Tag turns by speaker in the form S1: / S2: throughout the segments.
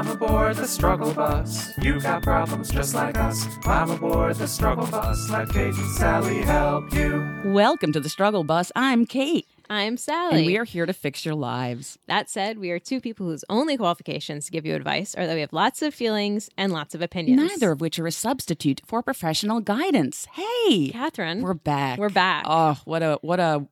S1: Climb aboard the struggle bus. You got problems just like us. Climb aboard the struggle bus. Let Kate and Sally help you.
S2: Welcome to the Struggle Bus. I'm Kate,
S3: I'm Sally.
S2: and we are here to fix your lives.
S3: that said, we are two people whose only qualifications to give you advice are that we have lots of feelings and lots of opinions.
S2: Neither of which are a substitute for professional guidance. Hey,
S3: Catherine,
S2: we're back.
S3: We're back.
S2: Oh, what a what a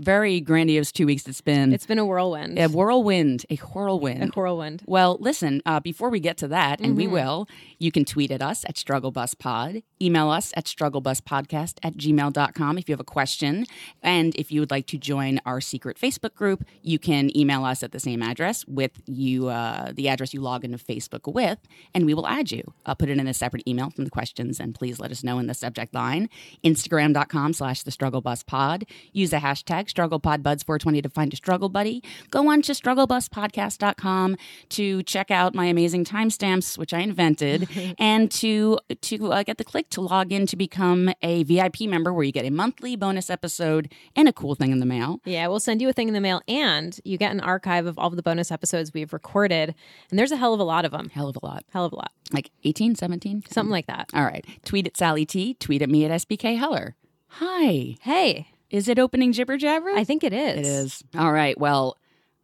S2: very grandiose two weeks it's been.
S3: it's been a whirlwind.
S2: a whirlwind, a whirlwind.
S3: a whirlwind.
S2: Well, listen, uh, before we get to that, and we
S3: Mm-hmm.
S2: will, you can tweet at us at Struggle Bus Pod, email us at StruggleBusPodcast at gmail.com if you have a question. And if you would like to join our secret Facebook group, you can email us at the same address with you, uh, the address you log into Facebook with, and we will add you. I'll put it in a separate email from the questions, and please let us know in the subject line. Instagram.com slash the struggle bus pod. Use the hashtag StrugglePodBuds420 to find a struggle buddy. Go on to strugglebuspodcast.com to check out my amazing timestamps, which I invented, and to to uh, get the click to log in to become a VIP member where you get a monthly bonus episode and a cool thing in the mail.
S3: Yeah, we'll send you a thing in the mail, and you get an archive of all the bonus episodes we've recorded. And there's a hell of a lot of them.
S2: Hell of a lot.
S3: Hell of a lot.
S2: Like 18, 17?
S3: Something like that.
S2: All right. Tweet at Sally T. Tweet at me at SBK Heller. Hi.
S3: Hey,
S2: Is it opening jibber jabber?
S3: I think it is.
S2: It is. All right. Well,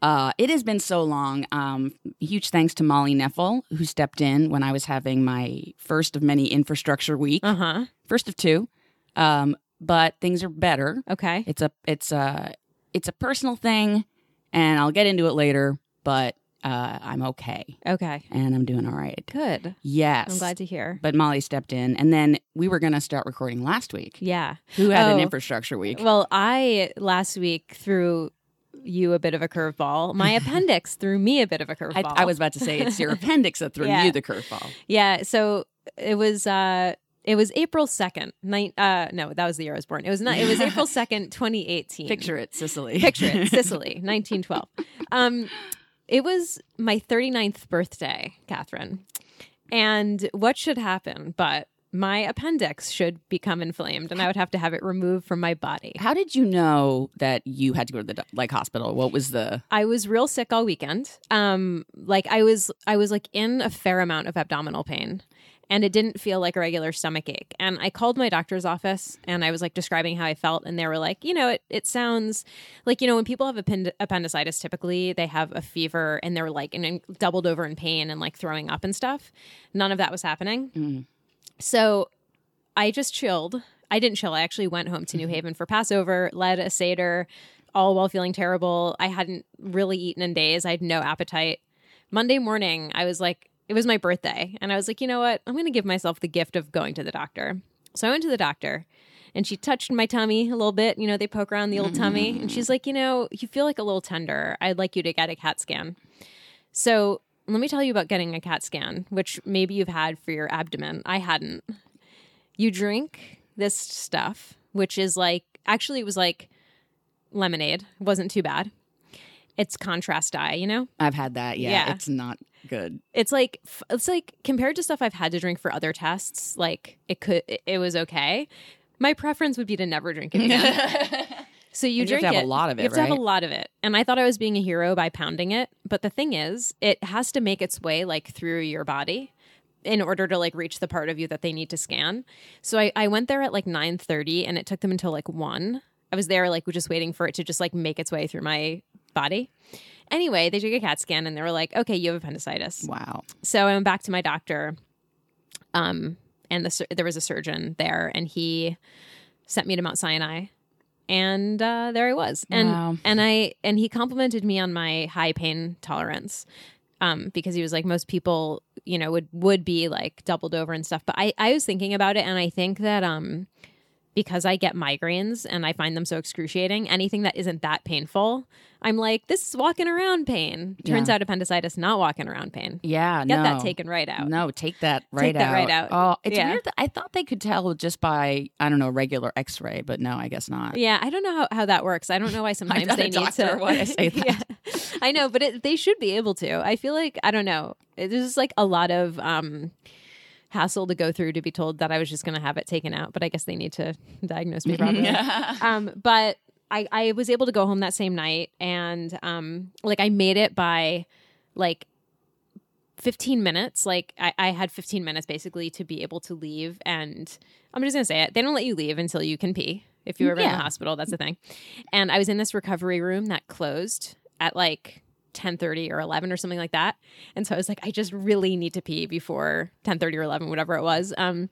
S2: uh, it has been so long. Um, huge thanks to Molly Knefel, who stepped in when I was having my first of many infrastructure week,
S3: Uh huh.
S2: first of two. Um, but things are better.
S3: Okay.
S2: It's a it's a it's a personal thing, and I'll get into it later. But uh, I'm okay,
S3: Okay.
S2: and I'm doing all right.
S3: Good.
S2: Yes,
S3: I'm glad to hear.
S2: But Molly stepped in, and then we were going to start recording last week.
S3: Yeah.
S2: Who had an
S3: Oh.
S2: infrastructure week?
S3: Well, I last week threw you a bit of a curveball. My appendix threw me a bit of a curveball.
S2: I was about to say it's your appendix that threw
S3: Yeah.
S2: you the curveball.
S3: Yeah, so it was uh it was April 2nd. Nine, uh no, that was the year I was born. It was not it was April 2nd, 2018.
S2: Picture it, Sicily.
S3: Picture it, Sicily, 1912. Um it was my 39th birthday, Catherine. And what should happen but my appendix should become inflamed and I would have to have it removed from my body.
S2: How did you know that you had to go to the like hospital? What was the?
S3: I was real sick all weekend. Um, like I was, I was like in a fair amount of abdominal pain, and it didn't feel like a regular stomach ache. And I called my doctor's office, and I was like describing how I felt, and they were like, you know, it it sounds like you know when people have append- appendicitis, typically they have a fever and they're like doubled over in pain and like throwing up and stuff. None of that was happening. Mm. So I just chilled. I didn't chill. I actually went home to New mm-hmm. Haven for Passover, led a Seder, all while feeling terrible. I hadn't really eaten in days. I had no appetite. Monday morning, I was like, it was my birthday. And I was like, you know what? I'm going to give myself the gift of going to the doctor. So I went to the doctor and she touched my tummy a little bit. You know, they poke around the old tummy. And she's like, you know, you feel like a little tender. I'd like you to get a CAT scan. So let me tell you about getting a CAT scan, which maybe you've had for your abdomen. I hadn't. You drink this stuff, which is like, actually, it was like lemonade. It wasn't too bad. It's contrast dye, you know?
S2: I've had that. Yeah,
S3: Yeah.
S2: it's not good.
S3: It's like, it's like compared to stuff I've had to drink for other tests, like it could, it- it was okay. My preference would be to never drink it again. So you
S2: you have
S3: drink
S2: to have a lot of it,
S3: You have to have a lot of it. And I thought I was being a hero by pounding it, but the thing is, it has to make its way like through your body in order to like reach the part of you that they need to scan. So I, I went there at like nine thirty, and it took them until like one. I was there like just waiting for it to just like make its way through my body. Anyway, they took a CAT scan and they were like, "Okay, you have appendicitis."
S2: Wow.
S3: So I went back to my doctor, um, and the there was a surgeon there, and he sent me to Mount Sinai, and uh, there I was, and
S2: Wow.
S3: and I and he complimented me on my high pain tolerance, um, because he was like most people, you know, would would be like doubled over and stuff, but I I was thinking about it, and I think that um. Because I get migraines and I find them so excruciating, anything that isn't that painful, I'm like, this is walking around pain. Turns
S2: Yeah.
S3: out appendicitis, not walking around pain.
S2: Yeah.
S3: Get
S2: no.
S3: that taken right out.
S2: No, take that right
S3: that
S2: out.
S3: right out.
S2: Oh, it's
S3: Yeah.
S2: weird. That I thought they could tell just by I don't know regular X-ray, but no, I guess not.
S3: Yeah, I don't know how, how that works. I don't know why sometimes they need to.
S2: why I say that.
S3: Yeah. I know, but it, they should be able to. I feel like I don't know. There's like a lot of um, hassle to go through to be told that I was just going to have it taken out. But I guess they need to diagnose me properly. um, but I, I was able to go home that same night, and um, like I made it by like 15 minutes. Like I, I had 15 minutes basically to be able to leave. And I'm just gonna say it. They don't let you leave until you can pee. If you're ever in the hospital, that's the thing. And I was in this recovery room that closed at like 10:30 or 11 or something like that. And so I was like, I just really need to pee before 10:30 or 11, whatever it was. Um,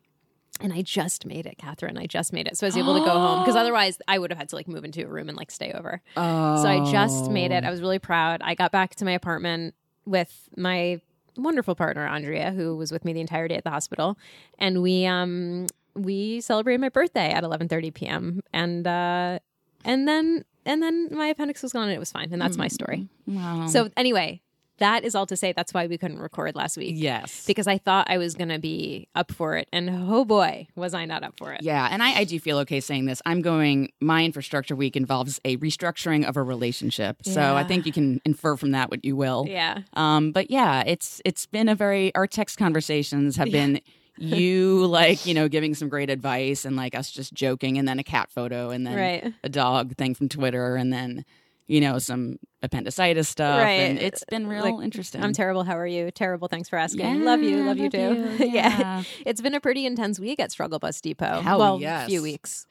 S3: and I just made it, Catherine. I just made it. So I was able to go home because otherwise I would have had to like move into a room and like stay over.
S2: Oh.
S3: So I just made it. I was really proud. I got back to my apartment with my wonderful partner Andrea, who was with me the entire day at the hospital, and we um we celebrated my birthday at 11:30 p.m. and uh and then and then my appendix was gone and it was fine and that's my story.
S2: Wow.
S3: So anyway, that is all to say that's why we couldn't record last week
S2: yes.
S3: because I thought I was going to be up for it and oh boy, was I not up for it.
S2: Yeah, and I, I do feel okay saying this. I'm going. My infrastructure week involves a restructuring of a relationship, so I think you can infer from that what you will.
S3: Yeah.
S2: Um, but yeah, it's it's been a very our text conversations have been you like you know giving some great advice and like us just joking, and then a cat photo, and then
S3: Right.
S2: a dog thing from Twitter, and then you know some appendicitis stuff,
S3: Right.
S2: and it's uh, been real
S3: Like,
S2: interesting.
S3: I'm terrible. How are you? Terrible. Thanks for asking.
S2: Yeah,
S3: love you. Love you too.
S2: you.
S3: yeah.
S2: Yeah.
S3: It's been a pretty intense week at Struggle Bus Depot.
S2: Hell
S3: well,
S2: yes.
S3: few weeks.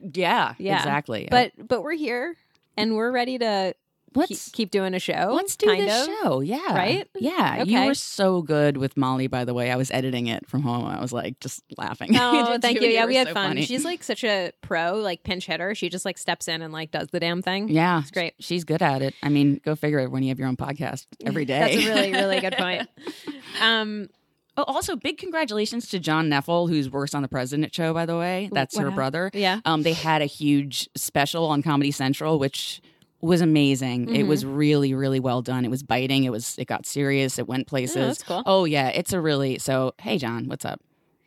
S2: yeah,
S3: Yeah.
S2: exactly.
S3: But but we're here and we're ready to
S2: let's
S3: keep doing a show.
S2: Let's do this
S3: of.
S2: show. Yeah.
S3: Right?
S2: Yeah. You were so good with Molly, by the way. I was editing it from home. I was like just laughing.
S3: Oh, thank you. Yeah, we had
S2: so
S3: fun.
S2: funny.
S3: She's like such a pro, like pinch hitter. She just like steps in and like does the damn thing.
S2: yeah,
S3: It's great.
S2: She's good at it. I mean, go figure it when you have your own podcast every day.
S3: That's a really, really good point. Um,
S2: oh, also, big congratulations to John Knefel, who's works on the President Show, by the way. That's her brother.
S3: yeah.
S2: Um, they had a huge special on Comedy Central, which was amazing. It
S3: Mm-hmm.
S2: was really, really well done. It was biting. It was. It got serious. It went places.
S3: Oh, that's cool.
S2: Oh yeah, it's a really. So hey, John, what's up?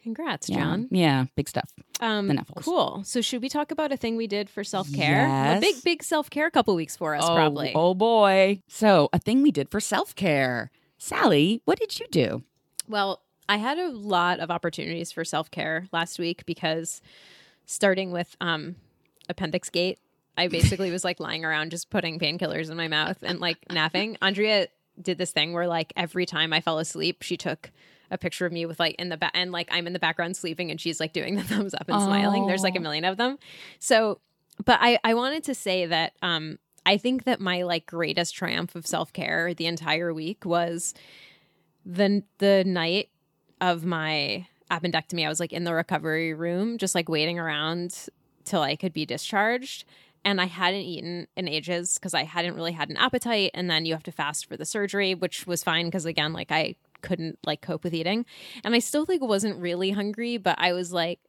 S3: Congrats,
S2: Yeah.
S3: John.
S2: Yeah, big stuff.
S3: Um,
S2: The
S3: cool. So should we talk about a thing we did for self care? A big, big self care couple weeks for us,
S2: oh,
S3: probably.
S2: Oh boy. So a thing we did for self care. Sally, what did you do?
S3: Well, I had a lot of opportunities for self care last week because starting with um, Appendix Gate, I basically was like lying around just putting painkillers in my mouth and like napping. Andrea did this thing where like every time I fell asleep, she took a picture of me with like in the back and like I'm in the background sleeping and she's like doing the thumbs up and smiling. There's like a million of them. So, but I I wanted to say that um I think that my like greatest triumph of self care the entire week was the the night of my appendectomy. I was like in the recovery room, just like waiting around till I could be discharged. And I hadn't eaten in ages because I hadn't really had an appetite. And then you have to fast for the surgery, which was fine because again, like I couldn't like cope with eating. And I still like wasn't really hungry, but I was like,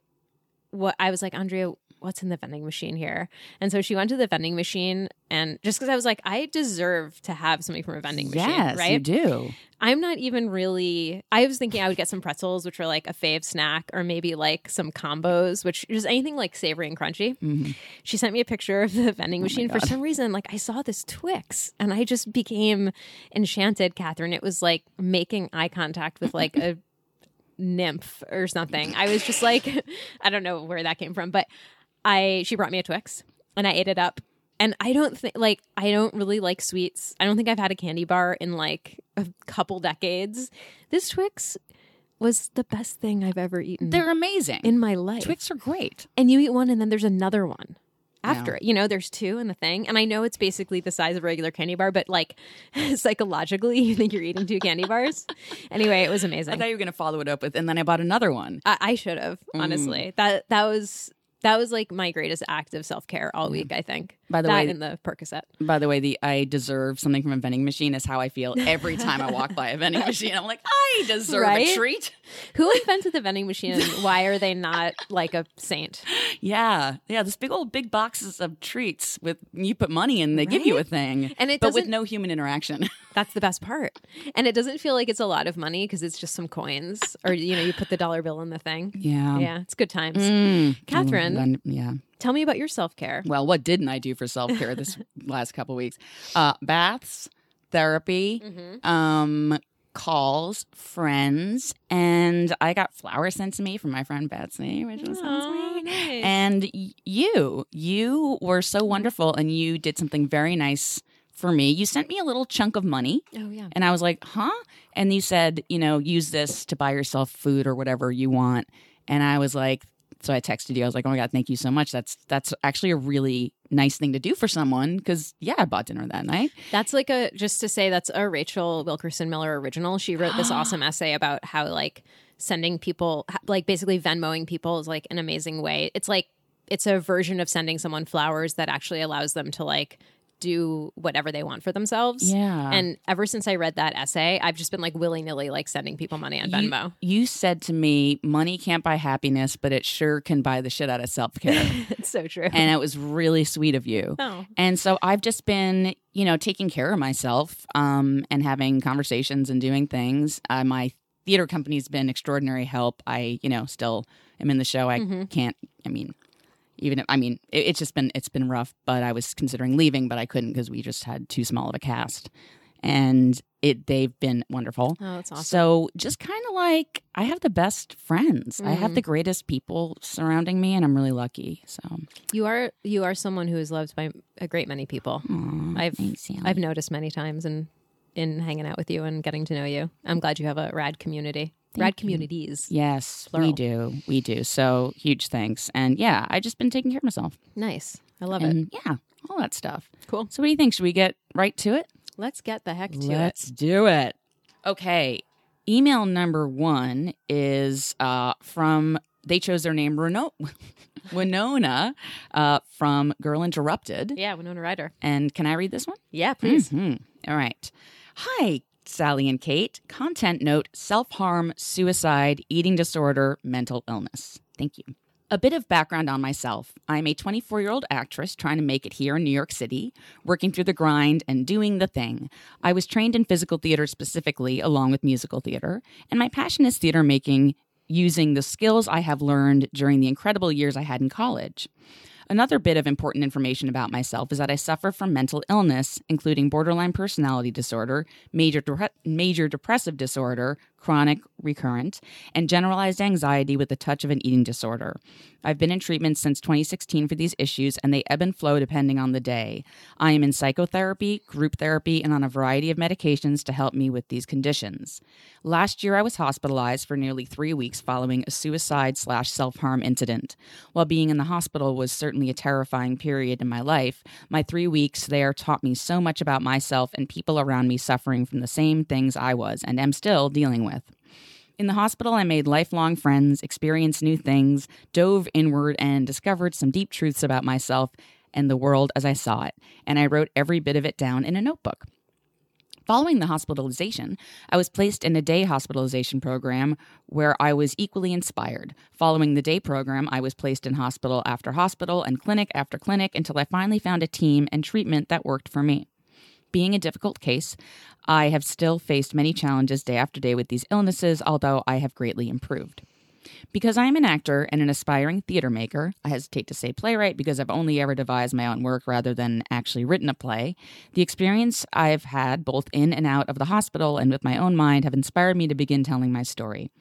S3: what I was like, Andrea, what's in the vending machine here? And so she went to the vending machine and just because I was like, I deserve to have something from a vending machine.
S2: yes,
S3: right.
S2: you do.
S3: I'm not even really. I was thinking I would get some pretzels, which are like a fave snack, or maybe like some combos, which is anything like savory and crunchy.
S2: Mhm.
S3: She sent me a picture of the vending machine. For some reason, like I saw this Twix, and I just became enchanted, Catherine. It was like making eye contact with like a nymph or something. I was just like, I don't know where that came from, but I she brought me a Twix, and I ate it up. And I don't think like I don't really like sweets. I don't think I've had a candy bar in like a couple decades. This Twix was the best thing I've ever eaten
S2: They're amazing.
S3: in my life.
S2: Twix are great.
S3: And you eat one and then there's another one after
S2: Yeah.
S3: it. You know, there's two in the thing. And I know it's basically the size of a regular candy bar, but like psychologically you think you're eating two candy bars. Anyway, it was amazing.
S2: I thought you were going to follow it up with, and then I bought another one.
S3: I, I should have,
S2: Mm.
S3: honestly. That that was that was like my greatest act of self care all week, I think.
S2: By the
S3: that
S2: way-
S3: and the Percocet.
S2: By the way, the I deserve something from a vending machine is how I feel every time I walk by a vending machine. I'm like, I deserve
S3: Right?
S2: a treat.
S3: Who invented the vending machine and why are they not like a saint?
S2: Yeah, yeah. This big old big boxes of treats with you put money in, they give you a thing,
S3: And it
S2: but with no human interaction.
S3: That's the best part. And it doesn't feel like it's a lot of money because it's just some coins or, you know, you put the dollar bill in the thing.
S2: yeah,
S3: Yeah, it's good times.
S2: Mm.
S3: Catherine.
S2: Mm, yeah.
S3: Tell me about your self care.
S2: Well, what didn't I do for self care this last couple weeks? Uh, baths, therapy,
S3: Mm-hmm.
S2: um, calls, friends, and I got flowers sent to me from my friend Betsy, which was sweet.
S3: nice.
S2: And you, you were so wonderful, and you did something very nice for me. You sent me a little chunk of money.
S3: Oh yeah.
S2: And I was like, huh? And you said, you know, use this to buy yourself food or whatever you want. And I was like, so I texted you. I was like, oh my God, thank you so much. That's that's actually a really nice thing to do for someone because, yeah, I bought dinner that night.
S3: That's like a just to say that's a Rachel Wilkerson Miller original. She wrote this awesome essay about how like sending people like basically Venmoing people is like an amazing way. It's like it's a version of sending someone flowers that actually allows them to like do whatever they want for themselves.
S2: Yeah.
S3: And ever since I read that essay, I've just been like willy nilly like sending people money on
S2: You,
S3: Venmo.
S2: you said to me, money can't buy happiness, but it sure can buy the shit out of self care.
S3: it's so true.
S2: and it was really sweet of you.
S3: Oh.
S2: And so I've just been, you know, taking care of myself um, and having conversations and doing things. Uh, my theater company's been extraordinary help. I, you know, still am in the show. I can't. I mean, even if I mean, it, it's just been it's been rough. But I was considering leaving, but I couldn't because we just had too small of a cast. And it they've been wonderful.
S3: Oh, that's awesome.
S2: So just kind of like I have the best friends. I have the mm. greatest people surrounding me, and I'm really lucky. So
S3: you are you are someone who is loved by a great many people. I've
S2: thanks,
S3: I've noticed many times in in hanging out with you and getting to know you. I'm glad you have a rad community. Rad communities.
S2: Yes, we do. We do. So huge thanks. And yeah, I just been taking care of myself.
S3: Nice. I love it.
S2: Yeah, all that stuff.
S3: Cool.
S2: So what do you think? Should we get right to it?
S3: Let's get the heck to it.
S2: Let's do it. Okay. Email number one is uh, from they chose their name Reno- Winona uh, from Girl Interrupted.
S3: Yeah, Winona Ryder.
S2: And can I read this one?
S3: Yeah, please.
S2: Mhm. All right. Hi, Sally and Kate. Content note self harm, suicide, eating disorder, mental illness. Thank you. A bit of background on myself. I'm a 24 year old actress trying to make it here in New York City, working through the grind and doing the thing. I was trained in physical theater specifically, along with musical theater, and my passion is theater making using the skills I have learned during the incredible years I had in college. Another bit of important information about myself is that I suffer from mental illness, including borderline personality disorder, major, depre- major depressive disorder, chronic, recurrent, and generalized anxiety with a touch of an eating disorder. I've been in treatment since 2016 for these issues, and they ebb and flow depending on the day. I am in psychotherapy, group therapy, and on a variety of medications to help me with these conditions. Last year, I was hospitalized for nearly three weeks following a suicide slash self harm incident. While being in the hospital was certainly a terrifying period in my life, my three weeks there taught me so much about myself and people around me suffering from the same things I was and am still dealing with. In the hospital, I made lifelong friends, experienced new things, dove inward, and discovered some deep truths about myself and the world as I saw it, and I wrote every bit of it down in a notebook. Following the hospitalization, I was placed in a day hospitalization program where I was equally inspired. Following the day program, I was placed in hospital after hospital and clinic after clinic until I finally found a team and treatment that worked for me. Being a difficult case, I have still faced many challenges day after day with these illnesses, although I have greatly improved. Because I am an actor and an aspiring theater maker, I hesitate to say playwright because I've only ever devised my own work rather than actually written a play. The experience I've had both in and out of the hospital and with my own mind have inspired me to begin telling my story.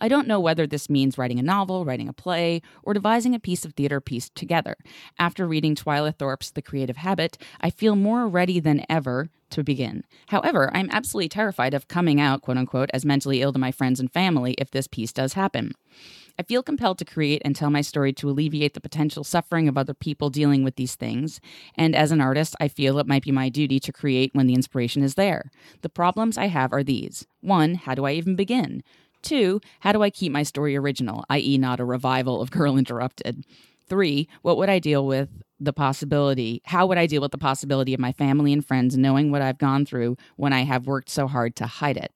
S2: I don't know whether this means writing a novel, writing a play, or devising a piece of theater pieced together. After reading Twyla Tharp's The Creative Habit, I feel more ready than ever to begin. However, I'm absolutely terrified of coming out, quote unquote, as mentally ill to my friends and family if this piece does happen. I feel compelled to create and tell my story to alleviate the potential suffering of other people dealing with these things. And as an artist, I feel it might be my duty to create when the inspiration is there. The problems I have are these one, how do I even begin? Two, how do I keep my story original, i.e., not a revival of Girl Interrupted? Three, what would I deal with the possibility? How would I deal with the possibility of my family and friends knowing what I've gone through when I have worked so hard to hide it?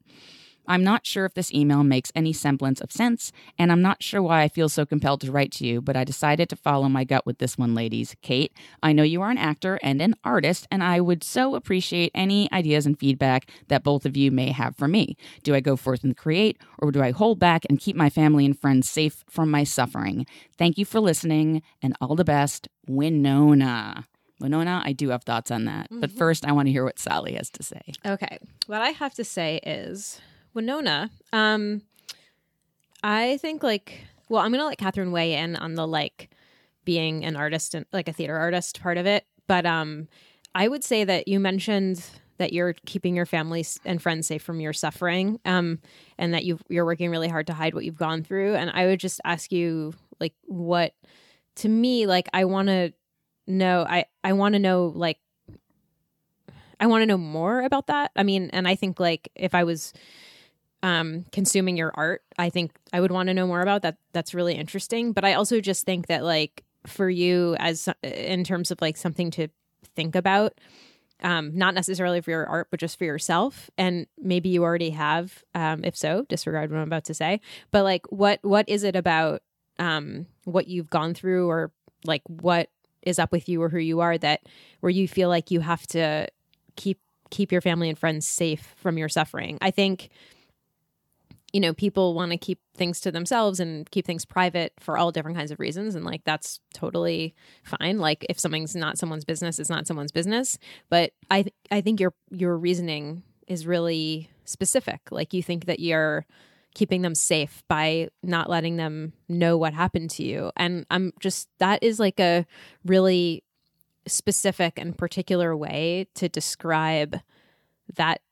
S2: I'm not sure if this email makes any semblance of sense, and I'm not sure why I feel so compelled to write to you, but I decided to follow my gut with this one, ladies. Kate, I know you are an actor and an artist, and I would so appreciate any ideas and feedback that both of you may have for me. Do I go forth and create, or do I hold back and keep my family and friends safe from my suffering? Thank you for listening, and all the best, Winona. Winona, I do have thoughts on that. But mm-hmm. first, I want to hear what Sally has to say.
S3: Okay. What I have to say is Winona, um, I think like well, I'm gonna let Catherine weigh in on the like being an artist and like a theater artist part of it. But um I would say that you mentioned that you're keeping your family and friends safe from your suffering, um, and that you you're working really hard to hide what you've gone through. And I would just ask you, like, what to me, like, I want to know. I I want to know, like, I want to know more about that. I mean, and I think like if I was um consuming your art, I think I would want to know more about that. That's really interesting. But I also just think that like for you as in terms of like something to think about um, not necessarily for your art, but just for yourself. And maybe you already have. Um, if so, disregard what I'm about to say. But like, what what is it about um, what you've gone through, or like what is up with you, or who you are that where you feel like you have to keep keep your family and friends safe from your suffering? I think you know people want to keep things to themselves and keep things private for all different kinds of reasons and like that's totally fine. Like if something's not someone's business it's not someone's business. But i th- i think your your reasoning is really specific. Like you think that you're keeping them safe by not letting them know what happened to you. And i'm just that is like a really specific and particular way to describe that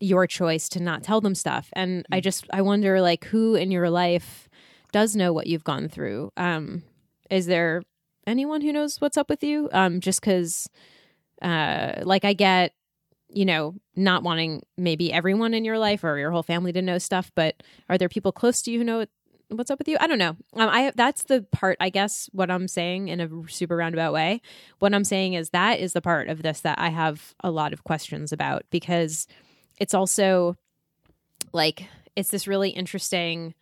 S3: your choice to not tell them stuff. And i just i wonder like who in your life does know what you've gone through? Um is there anyone who knows what's up with you? Um just because uh like i get you know not wanting maybe everyone in your life or your whole family to know stuff but are there people close to you who know what's up with you? I don't know. Um, i that's the part i guess what i'm saying in a super roundabout way. What i'm saying is that is the part of this that i have a lot of questions about because it's also like it's this really interesting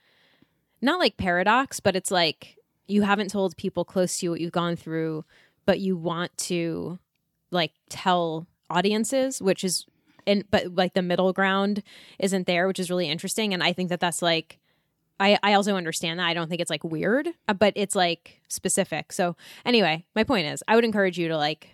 S3: not like paradox but it's like you haven't told people close to you what you've gone through but you want to like tell audiences which is and but like the middle ground isn't there which is really interesting and i think that that's like I, I also understand that. I don't think it's like weird, uh, but it's like specific. So anyway, my point is I would encourage you to like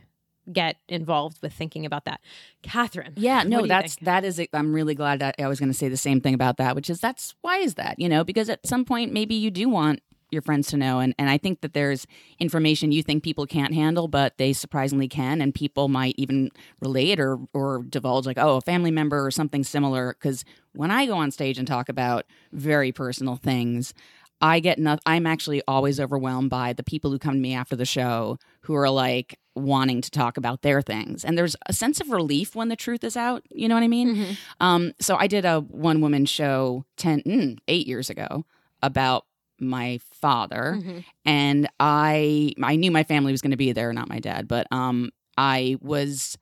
S3: get involved with thinking about that. Catherine.
S2: Yeah, no, that's
S3: think?
S2: that is. I'm really glad that I was going to say the same thing about that, which is that's why is that you know because at some point maybe you do want your friends to know, and and I think that there's information you think people can't handle, but they surprisingly can, and people might even relate or or divulge like oh a family member or something similar. Because when I go on stage and talk about very personal things. I get nothing. I'm actually always overwhelmed by the people who come to me after the show who are like wanting to talk about their things. And there's a sense of relief when the truth is out. You know what I mean? Um, so I did a one woman show 10, mm, eight years ago about my father
S3: Mhm.
S2: and I I knew my family was going to be there, not my dad, but um I was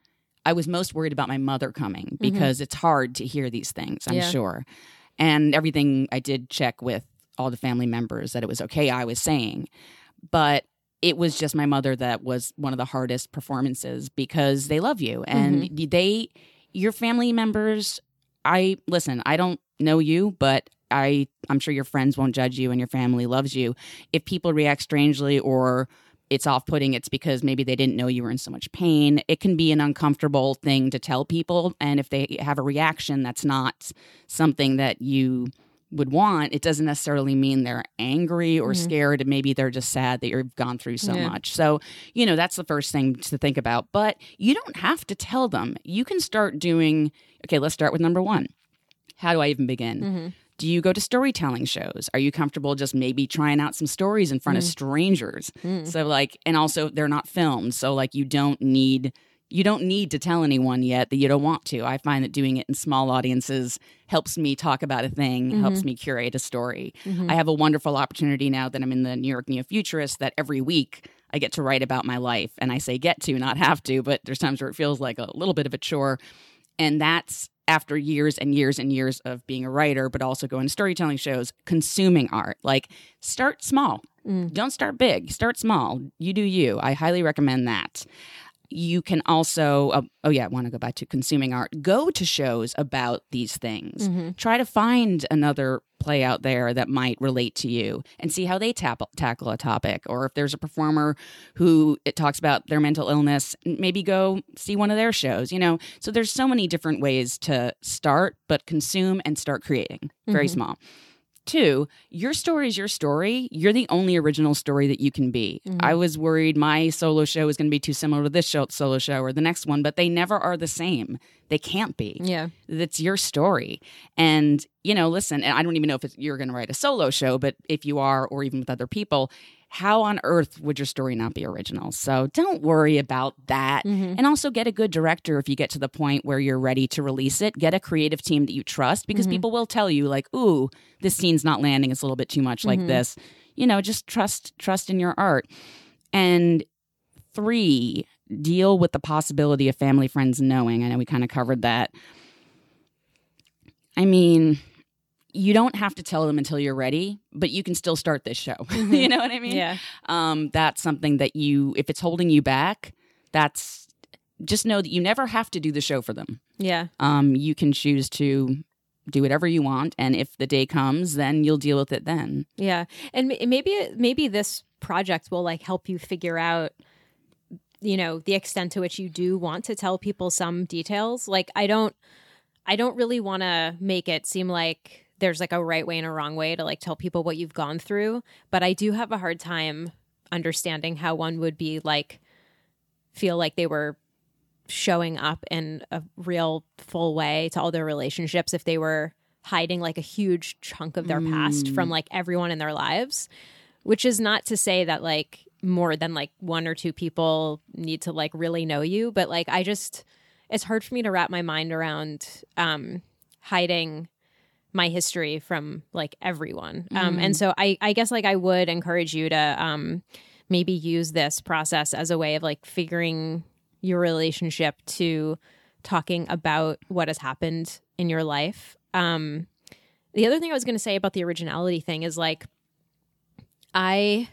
S2: I was most worried about my mother coming because it's hard to hear these things, I'm
S3: Yeah.
S2: sure. And everything I did check with all the family members that it was okay I was saying. But it was just my mother that was one of the hardest performances because they love you and mm-hmm. they your family members I listen, I don't know you, but I I'm sure your friends won't judge you and your family loves you. If people react strangely or it's off-putting, it's because maybe they didn't know you were in so much pain. It can be an uncomfortable thing to tell people and if they have a reaction that's not something that you would want, it doesn't necessarily mean they're angry or mm-hmm. scared. Maybe they're just sad that you've gone through so
S3: Yeah.
S2: much. So, you know, that's the first thing to think about. But you don't have to tell them. You can start doing, okay, let's start with number one. How do I even begin?
S3: Mm-hmm.
S2: Do you go to storytelling shows? Are you comfortable just maybe trying out some stories in front of mm. strangers? Mm. So like and also they're not filmed. So like you don't need you don't need to tell anyone yet that you don't want to. I find that doing it in small audiences helps me talk about a thing, helps mm-hmm. me curate a story. Mm-hmm. I have a wonderful opportunity now that I'm in the New York Neo Futurist that every week I get to write about my life. And I say get to, not have to, but there's times where it feels like a little bit of a chore. And that's after years and years and years of being a writer, but also going to storytelling shows, consuming art. Like, start small. Mm. Don't start big. Start small. You do you. I highly recommend that. You can also, uh, oh yeah, I want to go back to consuming art. Go to shows about these things. Try to find another play out there that might relate to you and see how they tap- tackle a topic. Or if there's a performer who it talks about their mental illness, maybe go see one of their shows, you know? So there's so many different ways to start, but consume and start creating. Very small. Two, your story is your story. You're the only original story that you can be. Mm-hmm. I was worried my solo show was going to be too similar to this show, solo show or the next one, but they never are the same. They can't be.
S3: Yeah.
S2: That's your story. And, you know, listen, and I don't even know if it's, you're going to write a solo show, but if you are, or even with other people, how on earth would your story not be original? So don't worry about that. Mm-hmm. And also get a good director if you get to the point where you're ready to release it. Get a creative team that you trust because mm-hmm. people will tell you, like, ooh, this scene's not landing. It's a little bit too much like mm-hmm. this. You know, just trust trust in your art. And three, deal with the possibility of family friends knowing. I know we kind of covered that. I mean, you don't have to tell them until you're ready, but you can still start this show. you know what I mean?
S3: Yeah.
S2: Um, that's something that you, if it's holding you back, that's just know that you never have to do the show for them.
S3: Yeah.
S2: Um, you can choose to do whatever you want, and if the day comes, then you'll deal with it then.
S3: Yeah. And maybe maybe this project will like help you figure out you know the extent to which you do want to tell people some details. Like I don't I don't really want to make it seem like there's like a right way and a wrong way to like tell people what you've gone through, but I do have a hard time understanding how one would be like feel like they were showing up in a real full way to all their relationships if they were hiding like a huge chunk of their past from like everyone in their lives which is not to say that like more than like one or two people need to like really know you but like i just it's hard for me to wrap my mind around um hiding my history from like everyone. Um and so i i guess like i would encourage you to um maybe use this process as a way of like figuring your relationship to talking about what has happened in your life. Um the other thing i was going to say about the originality thing is like I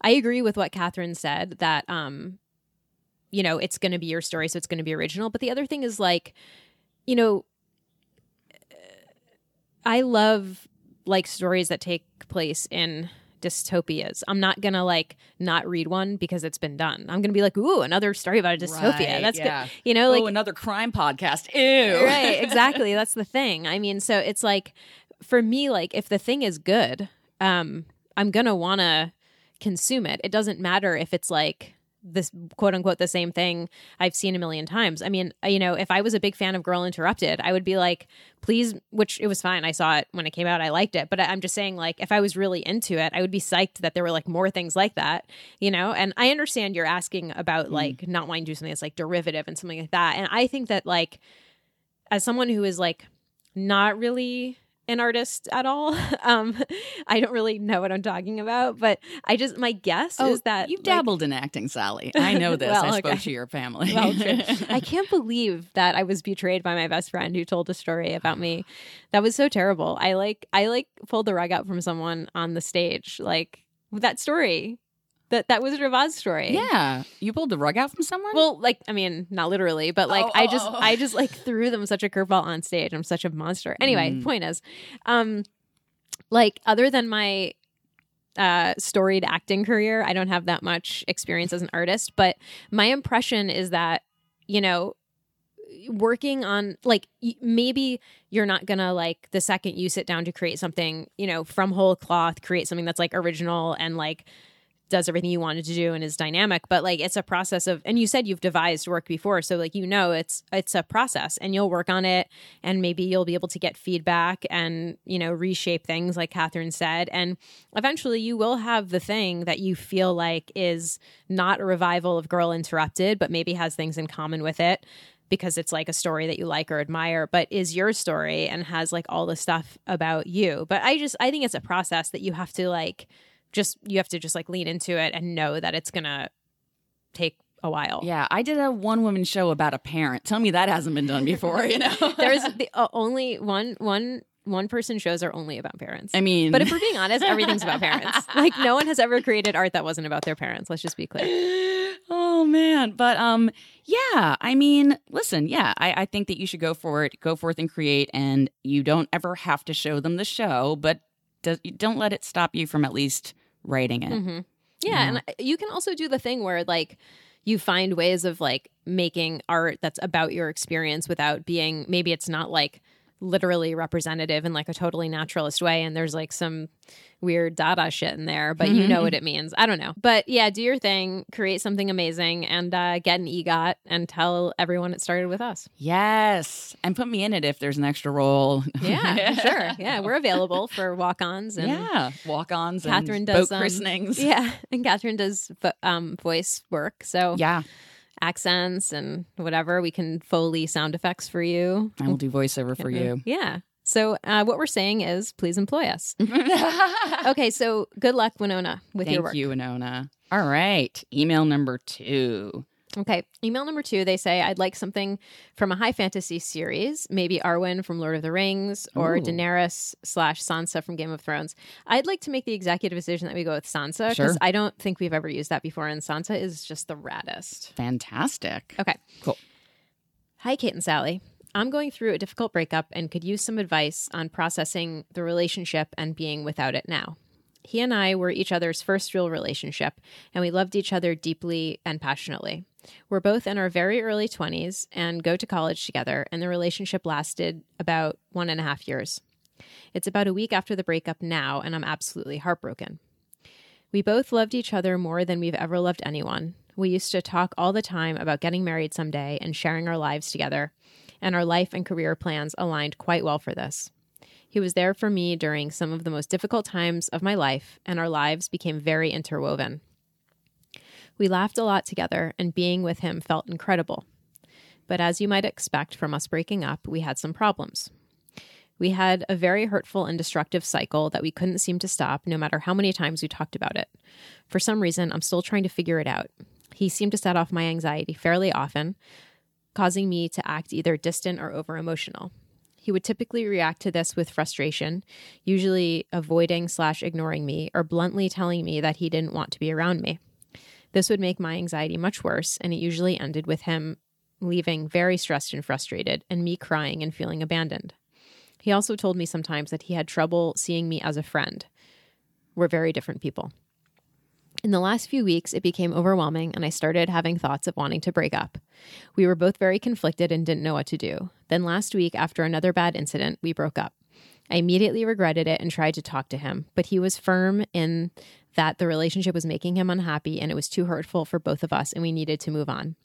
S3: I agree with what Catherine said that um you know it's going to be your story so it's going to be original. But the other thing is like you know I love like stories that take place in dystopias. I'm not going to like not read one because it's been done. I'm going to be like, "Ooh, another story about a dystopia."
S2: Right,
S3: That's
S2: yeah.
S3: good. You know, like
S2: oh, another crime podcast. Ew.
S3: right exactly that's the thing i mean so it's like for me like if the thing is good um i'm gonna wanna consume it it doesn't matter if it's like this quote unquote the same thing I've seen a million times. I mean, you know, if I was a big fan of Girl Interrupted, I would be like, please, which it was fine. I saw it when it came out. I liked it. But I'm just saying, like, if I was really into it, I would be psyched that there were like more things like that, you know? And I understand you're asking about mm. like not wanting to do something that's like derivative and something like that. And I think that, like, as someone who is like not really an artist at all, um, I don't really know what I'm talking about. But I just, my guess
S2: Oh,
S3: is that
S2: you've
S3: like,
S2: dabbled in acting, Sally. I know this.
S3: Well,
S2: I
S3: okay.
S2: spoke to your family.
S3: well. I can't believe that I was betrayed by my best friend who told a story about me. That was so terrible. I like I like pulled the rug out from someone on the stage, like with that story. That that Wizard of Oz story.
S2: yeah, you pulled the rug out from someone.
S3: Well, like I mean, not literally, but like
S2: Oh,
S3: I
S2: oh,
S3: just
S2: oh.
S3: I just like threw them such a curveball on stage. I'm such a monster. Anyway,
S2: Mm.
S3: point is, um, like other than my uh storied acting career, I don't have that much experience as an artist, but my impression is that you know working on like maybe you're not gonna like the second you sit down to create something you know from whole cloth create something that's like original and like does everything you wanted to do and is dynamic but like it's a process of and you said you've devised work before so like you know it's it's a process and you'll work on it and maybe you'll be able to get feedback and you know reshape things like catherine said and eventually you will have the thing that you feel like is not a revival of girl interrupted but maybe has things in common with it because it's like a story that you like or admire but is your story and has like all the stuff about you. But i just i think it's a process that you have to like just you have to just like lean into it and know that it's gonna take a while
S2: yeah, I did a one woman show about a parent. Tell me that hasn't been done before. You know,
S3: there's the uh, only one one one person shows are only about parents
S2: I mean,
S3: but if we're being honest everything's about parents like no one has ever created art that wasn't about their parents let's just be clear
S2: oh man but um yeah i mean listen yeah I, I think that you should go for it go forth and create and you don't ever have to show them the show but does, don't let it stop you from at least writing it
S3: Mhm. Yeah, and you can also do the thing where like you find ways of like making art that's about your experience without being maybe it's not like literally representative in like a totally naturalist way and there's like some weird dada shit in there but you know what it means i don't know but yeah do your thing create something amazing and uh, get an egot and tell everyone it started with us
S2: Yes. And put me in it if there's an extra role.
S3: yeah sure yeah we're available for walk-ons and
S2: yeah. Walk ons
S3: Catherine does
S2: boat
S3: um,
S2: christenings.
S3: yeah and catherine does um, voice work so
S2: Yeah.
S3: Accents and whatever we can foley sound effects for you
S2: I will do voiceover for you.
S3: yeah so uh, what we're saying is please employ us okay so good luck winona with your work.
S2: Thank
S3: work
S2: you, Winona. All right. Email number two.
S3: Okay. Email number two, they say, I'd like something from a high fantasy series, maybe Arwen from Lord of the Rings or
S2: Ooh.
S3: Daenerys slash Sansa from Game of Thrones. I'd like to make the executive decision that we go with Sansa because
S2: Sure.
S3: I don't think we've ever used that before, and Sansa is just the raddest.
S2: Fantastic.
S3: Okay.
S2: Cool.
S3: Hi, Kate and Sally. I'm going through a difficult breakup and could use some advice on processing the relationship and being without it now. He and I were each other's first real relationship, and we loved each other deeply and passionately. We're both in our very early 20s and go to college together, and the relationship lasted about one and a half years. It's about a week after the breakup now, and I'm absolutely heartbroken. We both loved each other more than we've ever loved anyone. We used to talk all the time about getting married someday and sharing our lives together, and our life and career plans aligned quite well for this. He was there for me during some of the most difficult times of my life, and our lives became very interwoven. We laughed a lot together, and being with him felt incredible. But as you might expect from us breaking up, we had some problems. We had a very hurtful and destructive cycle that we couldn't seem to stop no matter how many times we talked about it. For some reason, I'm still trying to figure it out. He seemed to set off my anxiety fairly often, causing me to act either distant or over emotional. He would typically react to this with frustration, usually avoiding slash ignoring me or bluntly telling me that he didn't want to be around me. This would make my anxiety much worse, and it usually ended with him leaving very stressed and frustrated, and me crying and feeling abandoned. He also told me sometimes that he had trouble seeing me as a friend. We're very different people. In the last few weeks, it became overwhelming, and I started having thoughts of wanting to break up. We were both very conflicted and didn't know what to do. Then last week, after another bad incident, we broke up. I immediately regretted it and tried to talk to him, but he was firm in that the relationship was making him unhappy and it was too hurtful for both of us and we needed to move on.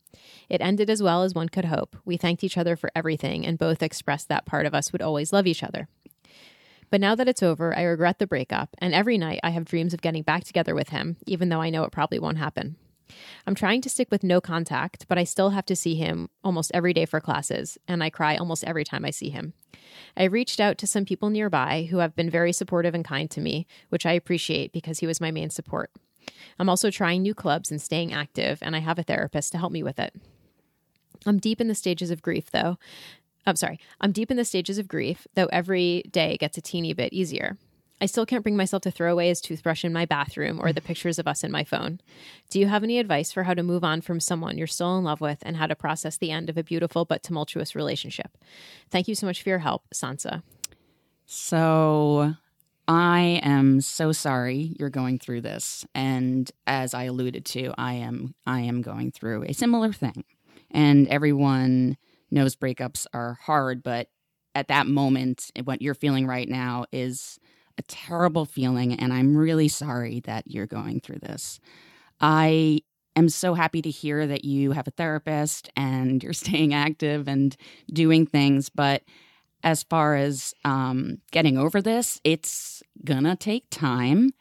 S3: It ended as well as one could hope. We thanked each other for everything and both expressed that part of us would always love each other. But now that it's over, I regret the breakup, and every night I have dreams of getting back together with him, even though I know it probably won't happen. I'm trying to stick with no contact, but I still have to see him almost every day for classes, and I cry almost every time I see him. I reached out to some people nearby who have been very supportive and kind to me, which I appreciate because he was my main support. I'm also trying new clubs and staying active, and I have a therapist to help me with it. I'm deep in the stages of grief, though. I'm sorry, I'm deep in the stages of grief, though every day gets a teeny bit easier. I still can't bring myself to throw away his toothbrush in my bathroom or the mm. pictures of us in my phone. Do you have any advice for how to move on from someone you're still in love with and how to process the end of a beautiful but tumultuous relationship? Thank you so much for your help, Sansa.
S2: So I am so sorry you're going through this. And as I alluded to, I am I am going through a similar thing. And everyone knows breakups are hard, but at that moment, what you're feeling right now is a terrible feeling. And I'm really sorry that you're going through this. I am so happy to hear that you have a therapist and you're staying active and doing things. But as far as um, getting over this, it's gonna take time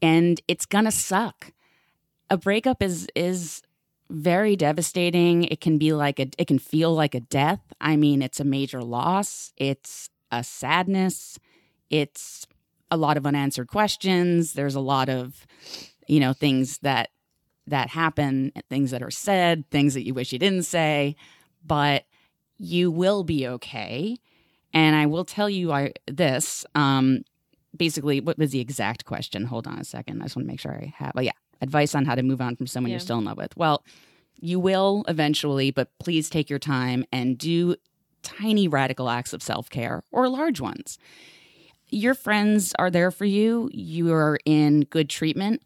S2: and it's gonna suck. A breakup is is very devastating. It can be like a it can feel like a death. I mean, it's a major loss. It's a sadness. It's a lot of unanswered questions. There's a lot of you know things that that happen, things that are said, things that you wish you didn't say, but you will be okay. And I will tell you I, this. Um, basically, what was the exact question? Hold on a second. I just want to make sure I have. Oh, yeah. Advice on how to move on from someone
S3: Yeah.
S2: you're still in love with. Well, you will eventually, but please take your time and do tiny radical acts of self care or large ones. Your friends are there for you. You are in good treatment.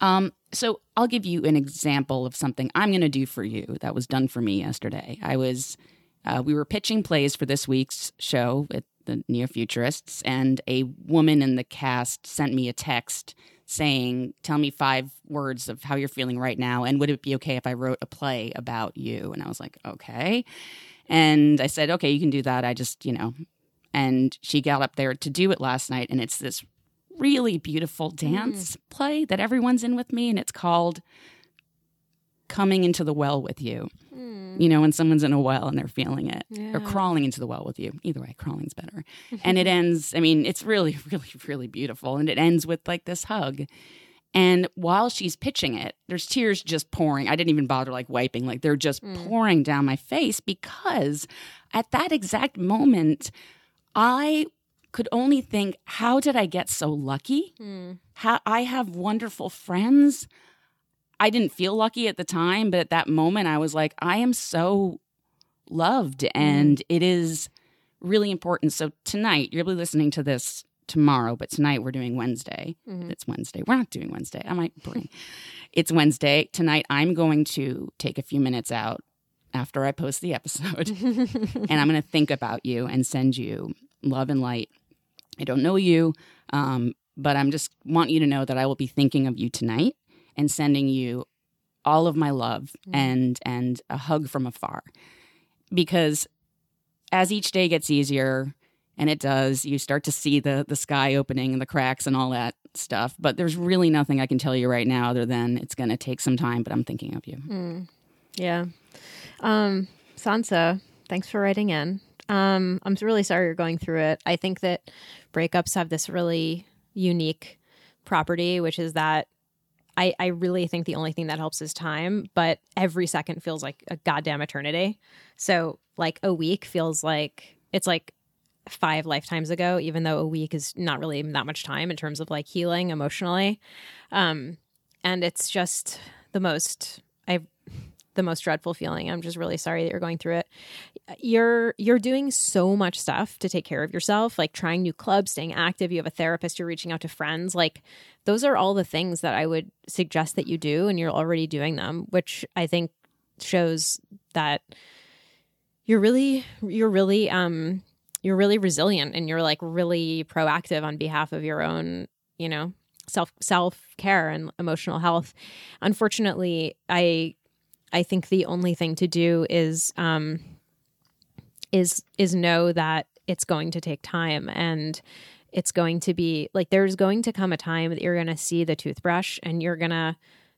S2: Um, so I'll give you an example of something I'm going to do for you that was done for me yesterday. I was uh, we were pitching plays for this week's show at the Neo Futurists, and a woman in the cast sent me a text saying, Tell me five words of how you're feeling right now, and would it be okay if I wrote a play about you? And I was like, Okay. And I said, Okay, you can do that. I just, you know, and she got up there to do it last night, and it's this really beautiful dance mm. play that everyone's in with me, and it's called Coming into the Well with You. Mm. You know, when someone's in a well and they're feeling it, yeah. or crawling into the well with you. Either way, crawling's better. and it ends, I mean, it's really, really, really beautiful. And it ends with like this hug. And while she's pitching it, there's tears just pouring. I didn't even bother like wiping, like they're just mm. pouring down my face because at that exact moment, I could only think, how did I get so lucky? Mm. How I have wonderful friends. I didn't feel lucky at the time, but at that moment, I was like, I am so loved. Mm. And it is really important. So tonight, you'll be listening to this tomorrow, but tonight we're doing Wednesday. Mm-hmm. It's Wednesday. We're not doing Wednesday. I might bring. it's Wednesday. Tonight, I'm going to take a few minutes out after I post the episode and I'm going to think about you and send you love and light. I don't know you, um, but I'm just want you to know that I will be thinking of you tonight and sending you all of my love mm. and and a hug from afar. Because as each day gets easier, and it does, you start to see the the sky opening and the cracks and all that stuff. But there's really nothing I can tell you right now other than it's going to take some time. But I'm thinking of you. Mm.
S3: Yeah, um, Sansa, thanks for writing in. Um, I'm really sorry you're going through it. I think that breakups have this really unique property, which is that I, I really think the only thing that helps is time, but every second feels like a goddamn eternity. So, like, a week feels like it's like five lifetimes ago, even though a week is not really that much time in terms of like healing emotionally. Um, and it's just the most, I the most dreadful feeling. I'm just really sorry that you're going through it. You're you're doing so much stuff to take care of yourself, like trying new clubs, staying active, you have a therapist, you're reaching out to friends. Like those are all the things that I would suggest that you do and you're already doing them, which I think shows that you're really you're really um you're really resilient and you're like really proactive on behalf of your own, you know, self self care and emotional health. Unfortunately, I I think the only thing to do is um, is is know that it's going to take time and it's going to be like there's going to come a time that you're going to see the toothbrush and you're going to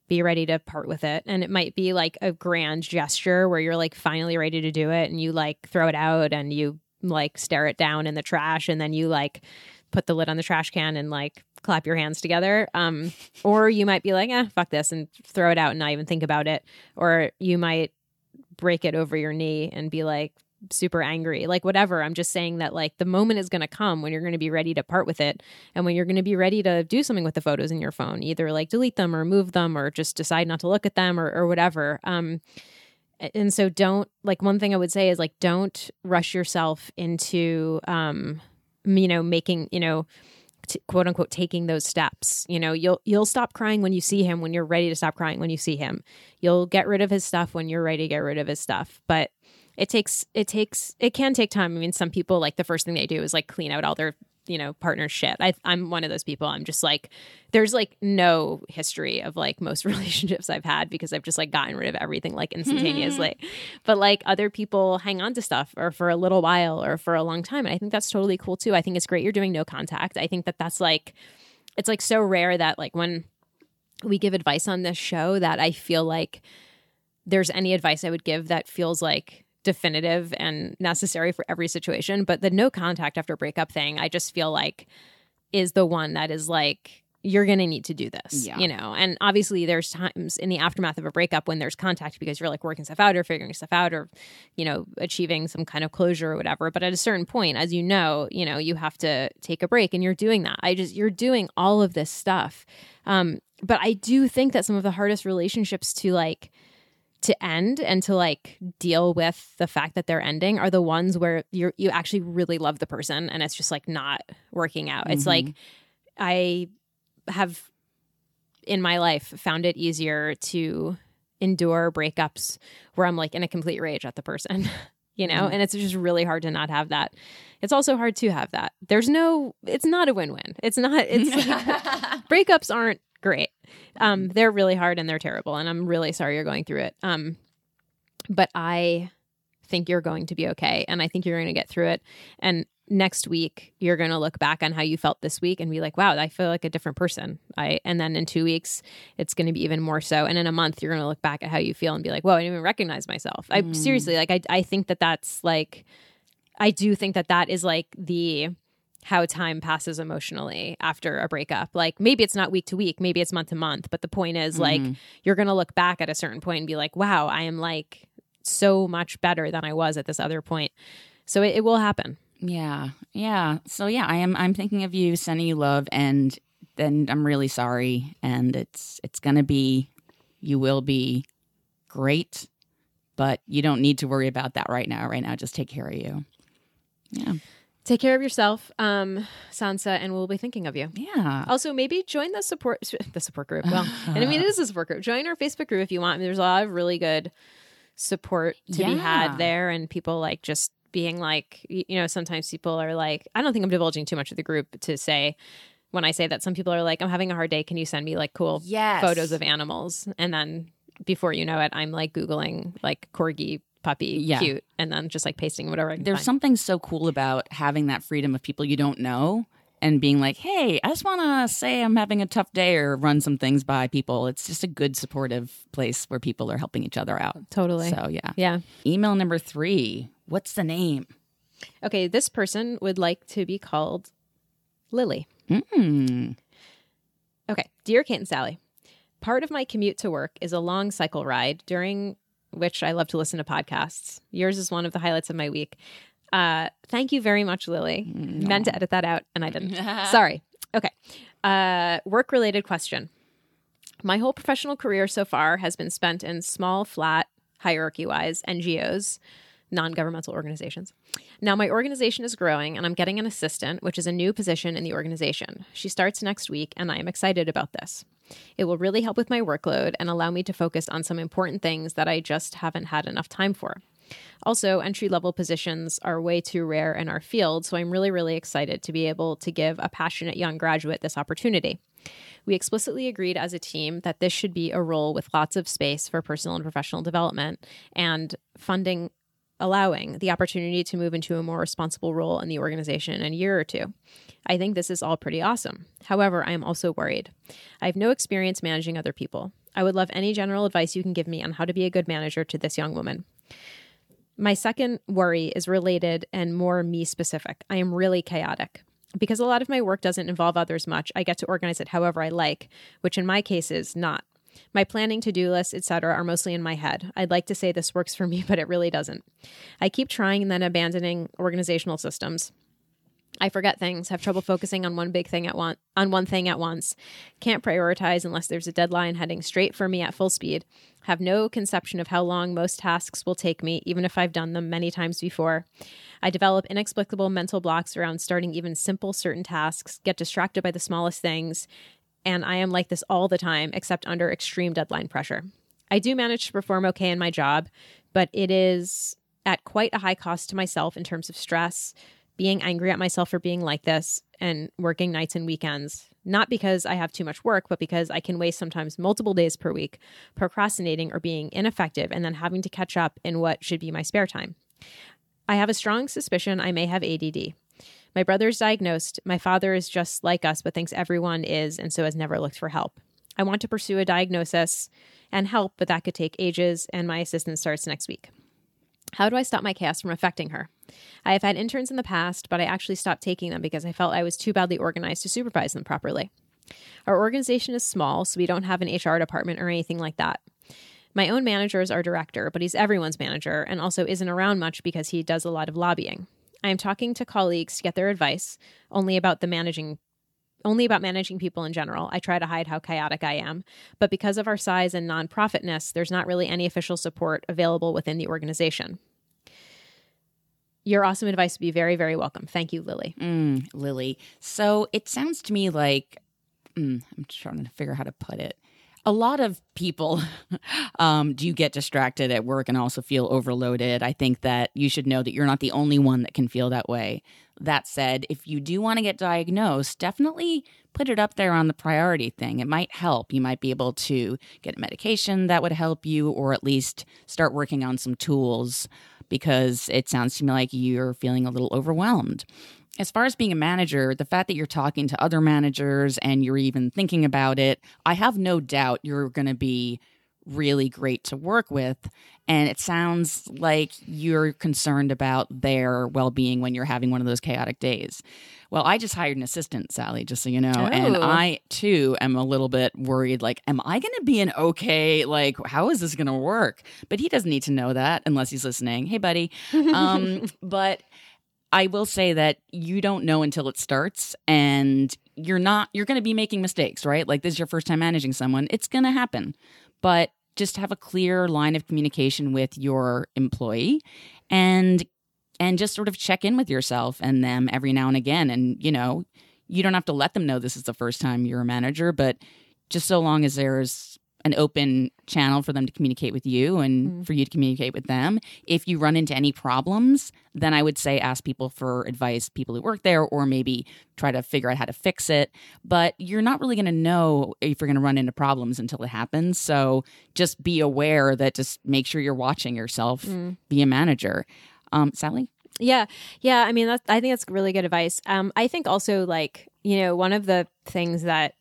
S3: be ready to part with it. And it might be like a grand gesture where you're like finally ready to do it and you like throw it out and you like stare it down in the trash and then you like put the lid on the trash can and like clap your hands together. Um, or you might be like, eh, fuck this and throw it out and not even think about it. Or you might break it over your knee and be like super angry, like whatever. I'm just saying that like the moment is going to come when you're going to be ready to part with it and when you're going to be ready to do something with the photos in your phone, either like delete them or move them or just decide not to look at them or, or whatever. Um, and so don't like one thing I would say is like don't rush yourself into um you know making you know t- quote unquote taking those steps. You know you'll you'll stop crying when you see him when you're ready to stop crying when you see him. You'll get rid of his stuff when you're ready to get rid of his stuff. But it takes it takes it can take time. I mean some people like the first thing they do is like clean out all their you know partnership. I, i'm one of those people. I'm just like there's like no history of like most relationships i've had because i've just like gotten rid of everything like instantaneously. Mm-hmm. But like other people hang on to stuff or for a little while or for a long time and i think that's totally cool too. I think it's great you're doing no contact. I think that that's like it's like so rare that like when we give advice on this show that i feel like there's any advice i would give that feels like definitive and necessary for every situation. But the no contact after breakup thing, I just feel like is the one that is like, you're going to need to do this, yeah. you know? And obviously, there's times in the aftermath of a breakup when there's contact because you're like working stuff out or figuring stuff out or, you know, achieving some kind of closure or whatever. But at a certain point, as you know, you know, you have to take a break and you're doing that. I just, you're doing all of this stuff. Um, but I do think that some of the hardest relationships to like, to end and to like deal with the fact that they're ending are the ones where you you actually really love the person and it's just like not working out. Mm-hmm. It's like I have in my life found it easier to endure breakups where I'm like in a complete rage at the person. you know, and it's just really hard to not have that. It's also hard to have that. There's no, it's not a win win. It's not, it's breakups aren't great. Um, they're really hard and they're terrible. And I'm really sorry you're going through it. Um, but I think you're going to be okay. And I think you're going to get through it. And next week, you're going to look back on how you felt this week and be like, wow, I feel like a different person. I, and then in two weeks, it's going to be even more so. And in a month, you're going to look back at how you feel and be like, whoa, I didn't even recognize myself. I seriously, like, I, I think that that's like, I do think that that is like the, how time passes emotionally after a breakup. Like maybe it's not week to week, maybe it's month to month, but the point is mm-hmm. like you're going to look back at a certain point and be like, "Wow, I am like so much better than I was at this other point." So it, it will happen.
S2: Yeah, yeah. So yeah, I am. I'm thinking of you, sending you love, and then I'm really sorry, and it's it's gonna be, you will be great, but you don't need to worry about that right now. Right now, just take care of you. Yeah,
S3: Take care of yourself, um, Sansa, and we'll be thinking of you.
S2: yeah.
S3: Also, maybe join the support the support group. Well, and I mean it is a support group. Join our Facebook group if you want. There's a lot of really good support to be had there, and people like just being like, you know, sometimes people are like, I don't think I'm divulging too much of the group to say when I say that. Some people are like, I'm having a hard day. Can you send me like cool
S2: Yes.
S3: photos of animals? And then before you know it, I'm like googling like corgi puppy
S2: Yeah.
S3: cute, and then just like pasting whatever I can
S2: There's
S3: find.
S2: something so cool about having that freedom of people you don't know and being like, hey, I just want to say I'm having a tough day or run some things by people. It's just a good, supportive place where people are helping each other out.
S3: totally.
S2: So, yeah.
S3: yeah.
S2: Email number three. What's the name?
S3: Okay, this person would like to be called Lily.
S2: Mm.
S3: Okay, dear Kate and Sally, part of my commute to work is a long cycle ride during which I love to listen to podcasts. Yours is one of the highlights of my week. Uh, thank you very much, Lily. Meant to edit that out, and I didn't. Sorry. Okay. Uh, work related question. My whole professional career so far has been spent in small, flat, hierarchy wise NGOs, non governmental organizations. Now, my organization is growing and I'm getting an assistant, which is a new position in the organization. She starts next week, and I am excited about this. It will really help with my workload and allow me to focus on some important things that I just haven't had enough time for. Also, entry level positions are way too rare in our field, so I'm really, really excited to be able to give a passionate young graduate this opportunity. We explicitly agreed as a team that this should be a role with lots of space for personal and professional development and funding allowing the opportunity to move into a more responsible role in the organization in a year or two. I think this is all pretty awesome. However, I am also worried. I have no experience managing other people. I would love any general advice you can give me on how to be a good manager to this young woman. My second worry is related and more me specific. I am really chaotic. Because a lot of my work doesn't involve others much, I get to organize it however I like, which in my case is not. My planning, to-do lists, etc. are mostly in my head. I'd like to say this works for me, but it really doesn't. I keep trying and then abandoning organizational systems. I forget things, have trouble focusing on one big thing at one on one thing at once. Can't prioritize unless there's a deadline heading straight for me at full speed. Have no conception of how long most tasks will take me, even if I've done them many times before. I develop inexplicable mental blocks around starting even simple certain tasks, get distracted by the smallest things, and I am like this all the time, except under extreme deadline pressure. I do manage to perform okay in my job, but it is at quite a high cost to myself in terms of stress, being angry at myself for being like this, and working nights and weekends. Not because I have too much work, but because I can waste sometimes multiple days per week procrastinating or being ineffective and then having to catch up in what should be my spare time. I have a strong suspicion I may have ADD. My brother is diagnosed. My father is just like us, but thinks everyone is, and so has never looked for help. I want to pursue a diagnosis and help, but that could take ages, and my assistant starts next week. How do I stop my chaos from affecting her? I have had interns in the past, but I actually stopped taking them because I felt I was too badly organized to supervise them properly. Our organization is small, so we don't have an HR department or anything like that. My own manager is our director, but he's everyone's manager and also isn't around much because he does a lot of lobbying. I am talking to colleagues to get their advice only about the managing only about managing people in general. I try to hide how chaotic I am, but because of our size and nonprofitness, there's not really any official support available within the organization. Your awesome advice would be very, very welcome. Thank you, Lily.
S2: Mm, Lily. So it sounds to me like mm, I'm trying to figure out how to put it. A lot of people um, do get distracted at work and also feel overloaded. I think that you should know that you're not the only one that can feel that way. That said, if you do want to get diagnosed, definitely put it up there on the priority thing. It might help. You might be able to get a medication that would help you, or at least start working on some tools because it sounds to me like you're feeling a little overwhelmed as far as being a manager, the fact that you're talking to other managers and you're even thinking about it, I have no doubt you're going to be really great to work with. And it sounds like you're concerned about their well being when you're having one of those chaotic days. Well, I just hired an assistant, Sally, just so you know. Oh. And I too am a little bit worried like, am I going to be an okay? Like, how is this going to work? But he doesn't need to know that unless he's listening. Hey, buddy. Um, but I will say that you don't know until it starts and you're not you're going to be making mistakes, right? Like this is your first time managing someone. It's going to happen. But just have a clear line of communication with your employee and and just sort of check in with yourself and them every now and again and you know, you don't have to let them know this is the first time you're a manager, but just so long as there's an open channel for them to communicate with you and mm. for you to communicate with them. If you run into any problems, then I would say ask people for advice, people who work there, or maybe try to figure out how to fix it. But you're not really going to know if you're going to run into problems until it happens. So just be aware that just make sure you're watching yourself, mm. be a manager. Um, Sally?
S3: Yeah, yeah. I mean, that's, I think that's really good advice. Um, I think also like you know one of the things that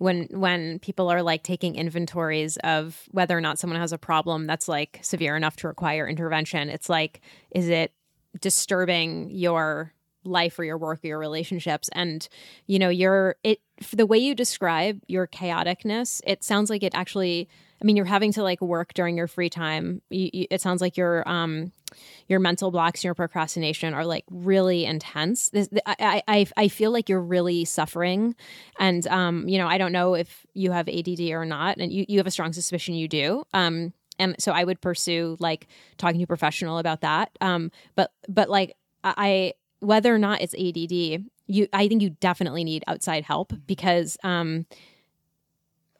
S3: when when people are like taking inventories of whether or not someone has a problem that's like severe enough to require intervention it's like is it disturbing your life or your work or your relationships and you know you're it the way you describe your chaoticness it sounds like it actually I mean, you're having to like work during your free time. You, you, it sounds like your um, your mental blocks, your procrastination are like really intense. This, I, I, I feel like you're really suffering, and um, you know, I don't know if you have ADD or not, and you, you have a strong suspicion you do. Um, and so I would pursue like talking to a professional about that. Um, but but like I whether or not it's ADD, you I think you definitely need outside help because um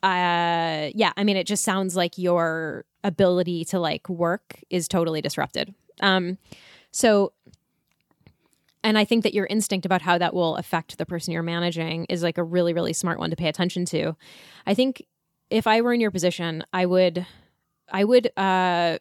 S3: uh yeah i mean it just sounds like your ability to like work is totally disrupted. Um so and i think that your instinct about how that will affect the person you're managing is like a really really smart one to pay attention to. I think if i were in your position i would i would uh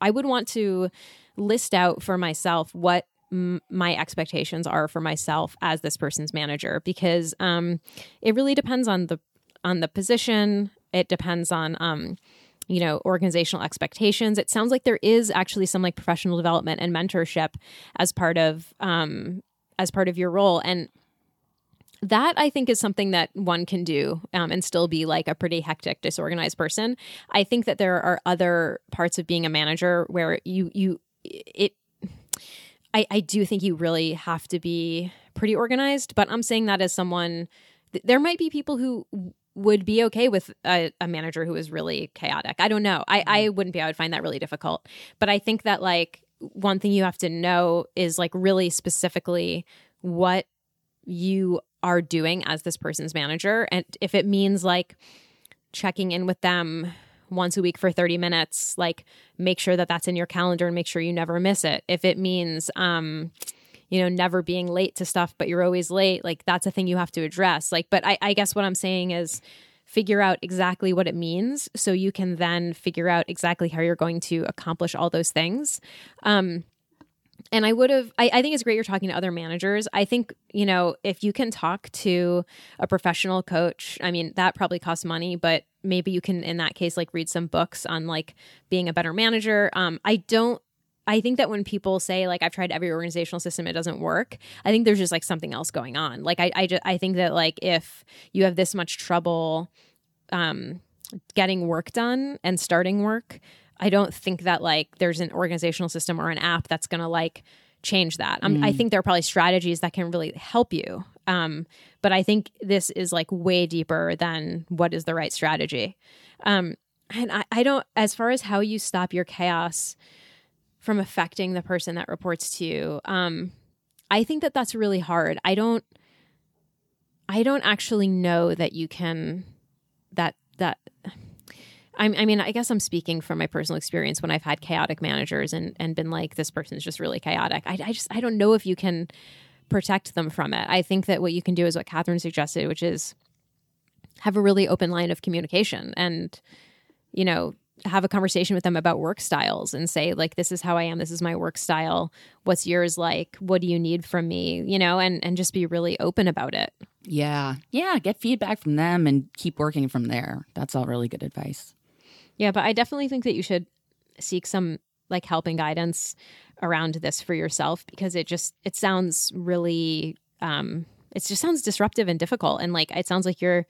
S3: i would want to list out for myself what my expectations are for myself as this person's manager because um, it really depends on the on the position. It depends on um, you know organizational expectations. It sounds like there is actually some like professional development and mentorship as part of um, as part of your role and that I think is something that one can do um, and still be like a pretty hectic, disorganized person. I think that there are other parts of being a manager where you you it. I, I do think you really have to be pretty organized, but I'm saying that as someone. There might be people who would be okay with a, a, manager who is really chaotic. I don't know. I, I mm-hmm. wouldn't be. I would find that really difficult. But I think that like one thing you have to know is like really specifically what you are doing as this person's manager. And if it means like checking in with them once a week for 30 minutes, like make sure that that's in your calendar and make sure you never miss it. If it means, um, you know, never being late to stuff, but you're always late, like that's a thing you have to address. Like, but I, I guess what I'm saying is figure out exactly what it means so you can then figure out exactly how you're going to accomplish all those things. Um, and I would have, I, I, think it's great you're talking to other managers. I think, you know, if you can talk to a professional coach, I mean, that probably costs money, but maybe you can, in that case, like read some books on like being a better manager. Um, I don't I think that when people say like I've tried every organizational system, it doesn't work. I think there's just like something else going on. Like I, I just I think that like if you have this much trouble, um, getting work done and starting work, I don't think that like there's an organizational system or an app that's gonna like change that. Um, mm. I think there are probably strategies that can really help you. Um, but I think this is like way deeper than what is the right strategy. Um, and I, I don't, as far as how you stop your chaos, from affecting the person that reports to you. Um, I think that that's really hard. I don't I don't actually know that you can that that I'm, I mean, I guess I'm speaking from my personal experience when I've had chaotic managers and, and been like, this person's just really chaotic. I, I just, I don't know if you can protect them from it. I think that what you can do is what Catherine suggested, which is have a really open line of communication and, you know, have a conversation with them about work styles and say like this is how I am this is my work style what's yours like what do you need from me you know and and just be really open about it
S2: Yeah. Yeah. Get feedback from them and keep working from there. That's all really good advice.
S3: Yeah, but I definitely think that you should seek some like help and guidance around this for yourself because it just it sounds really um it just sounds disruptive and difficult and like it sounds like you're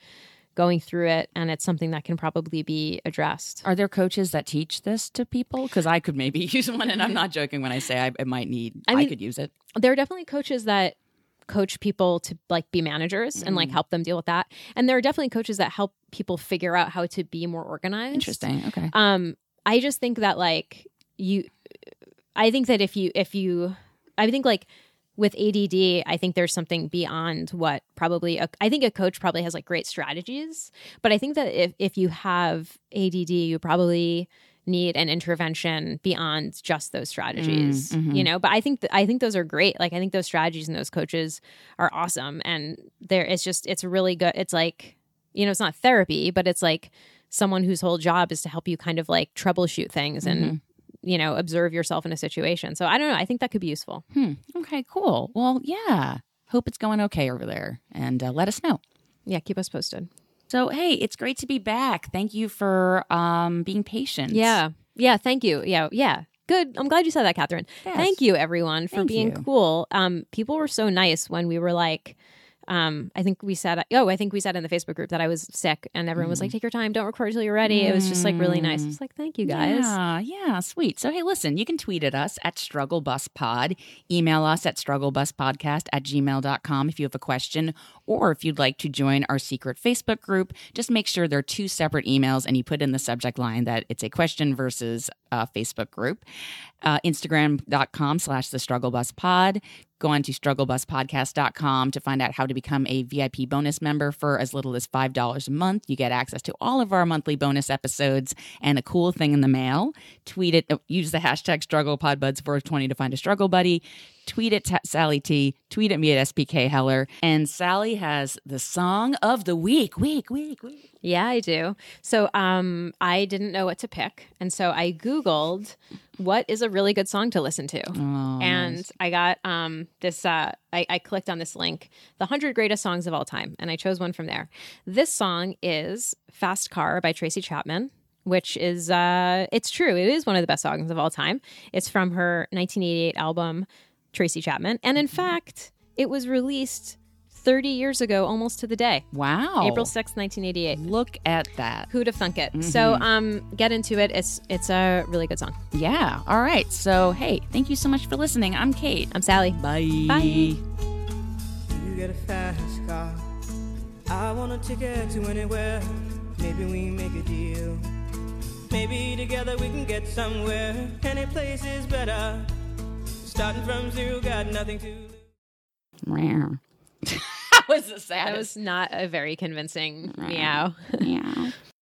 S3: going through it and it's something that can probably be addressed.
S2: Are there coaches that teach this to people? Because I could maybe use one, and I'm not joking when I say I, might need. I,
S3: I
S2: could use it.
S3: There are definitely coaches that coach people to like be managers and like help them deal with that. And there are definitely coaches that help people figure out how to be more organized.
S2: Interesting. Okay.
S3: Um, I just think that like you, I think that if you if you, I think like with ADD, I think there's something beyond what probably a, I think a coach probably has like great strategies, but I think that if if you have ADD, you probably need an intervention beyond just those strategies you know but i think th- i think those are great like i think those strategies and those coaches are awesome and there it's just it's really good it's like you know it's not therapy but it's like someone whose whole job is to help you kind of like troubleshoot things and you know observe yourself in a situation so i don't know i think that could be useful
S2: Hmm. Okay. Cool. Well, yeah. Hope it's going okay over there, and uh, let us know.
S3: yeah keep us posted
S2: So, hey, it's great to be back. Thank you for um, being patient.
S3: yeah yeah thank you yeah yeah good i'm glad you said that catherine
S2: Yes.
S3: thank you everyone for
S2: Thank
S3: being
S2: you.
S3: cool um people were so nice when we were like um i think we said oh i think we said in the facebook group that i was sick and everyone was
S2: Mm.
S3: like take your time don't record till you're ready it was just like really nice it's like thank you guys
S2: Yeah, yeah, sweet. So, hey, listen, you can tweet at us at Struggle Bus Pod, email us at StruggleBusPodcast at gmail.com if you have a question, or if you'd like to join our secret Facebook group, just make sure there are two separate emails and you put in the subject line that it's a question versus a Facebook group. Uh, Instagram.com slash The Struggle Bus Pod. Go on to strugglebuspodcast.com to find out how to become a VIP bonus member for as little as $5 a month. You get access to all of our monthly bonus episodes and a cool thing in the mail. Tweet it, uh, use the hashtag StrugglePodBuds420 to find a struggle buddy. Tweet it to Sally T. Tweet at me at SPK Heller. And Sally has the song of the week. Week, week, week.
S3: Yeah, I do. So um, I didn't know what to pick. And so I Googled what is a really good song to listen to.
S2: Oh,
S3: and I got um, this, uh, I, I clicked on this link, the 100 greatest songs of all time. And I chose one from there. This song is Fast Car by Tracy Chapman. Which is, uh, it's true. It is one of the best songs of all time. It's from her 1988 album, Tracy Chapman. And in fact, it was released 30 years ago, almost to the day,
S2: Wow.
S3: April 6th, 1988.
S2: Look at that.
S3: Who'd have thunk it? So um get into it. It's it's a really good song.
S2: Yeah. All right. So, hey, thank you so much for listening. I'm Kate.
S3: I'm Sally.
S2: Bye.
S3: Bye.
S4: You get a fast car. I want a ticket to anywhere. Maybe we make a deal. Maybe together we can get somewhere. Any place is better. Starting from zero, got nothing to lose.
S2: that was the saddest.
S3: That was not a very convincing meow.
S2: Yeah.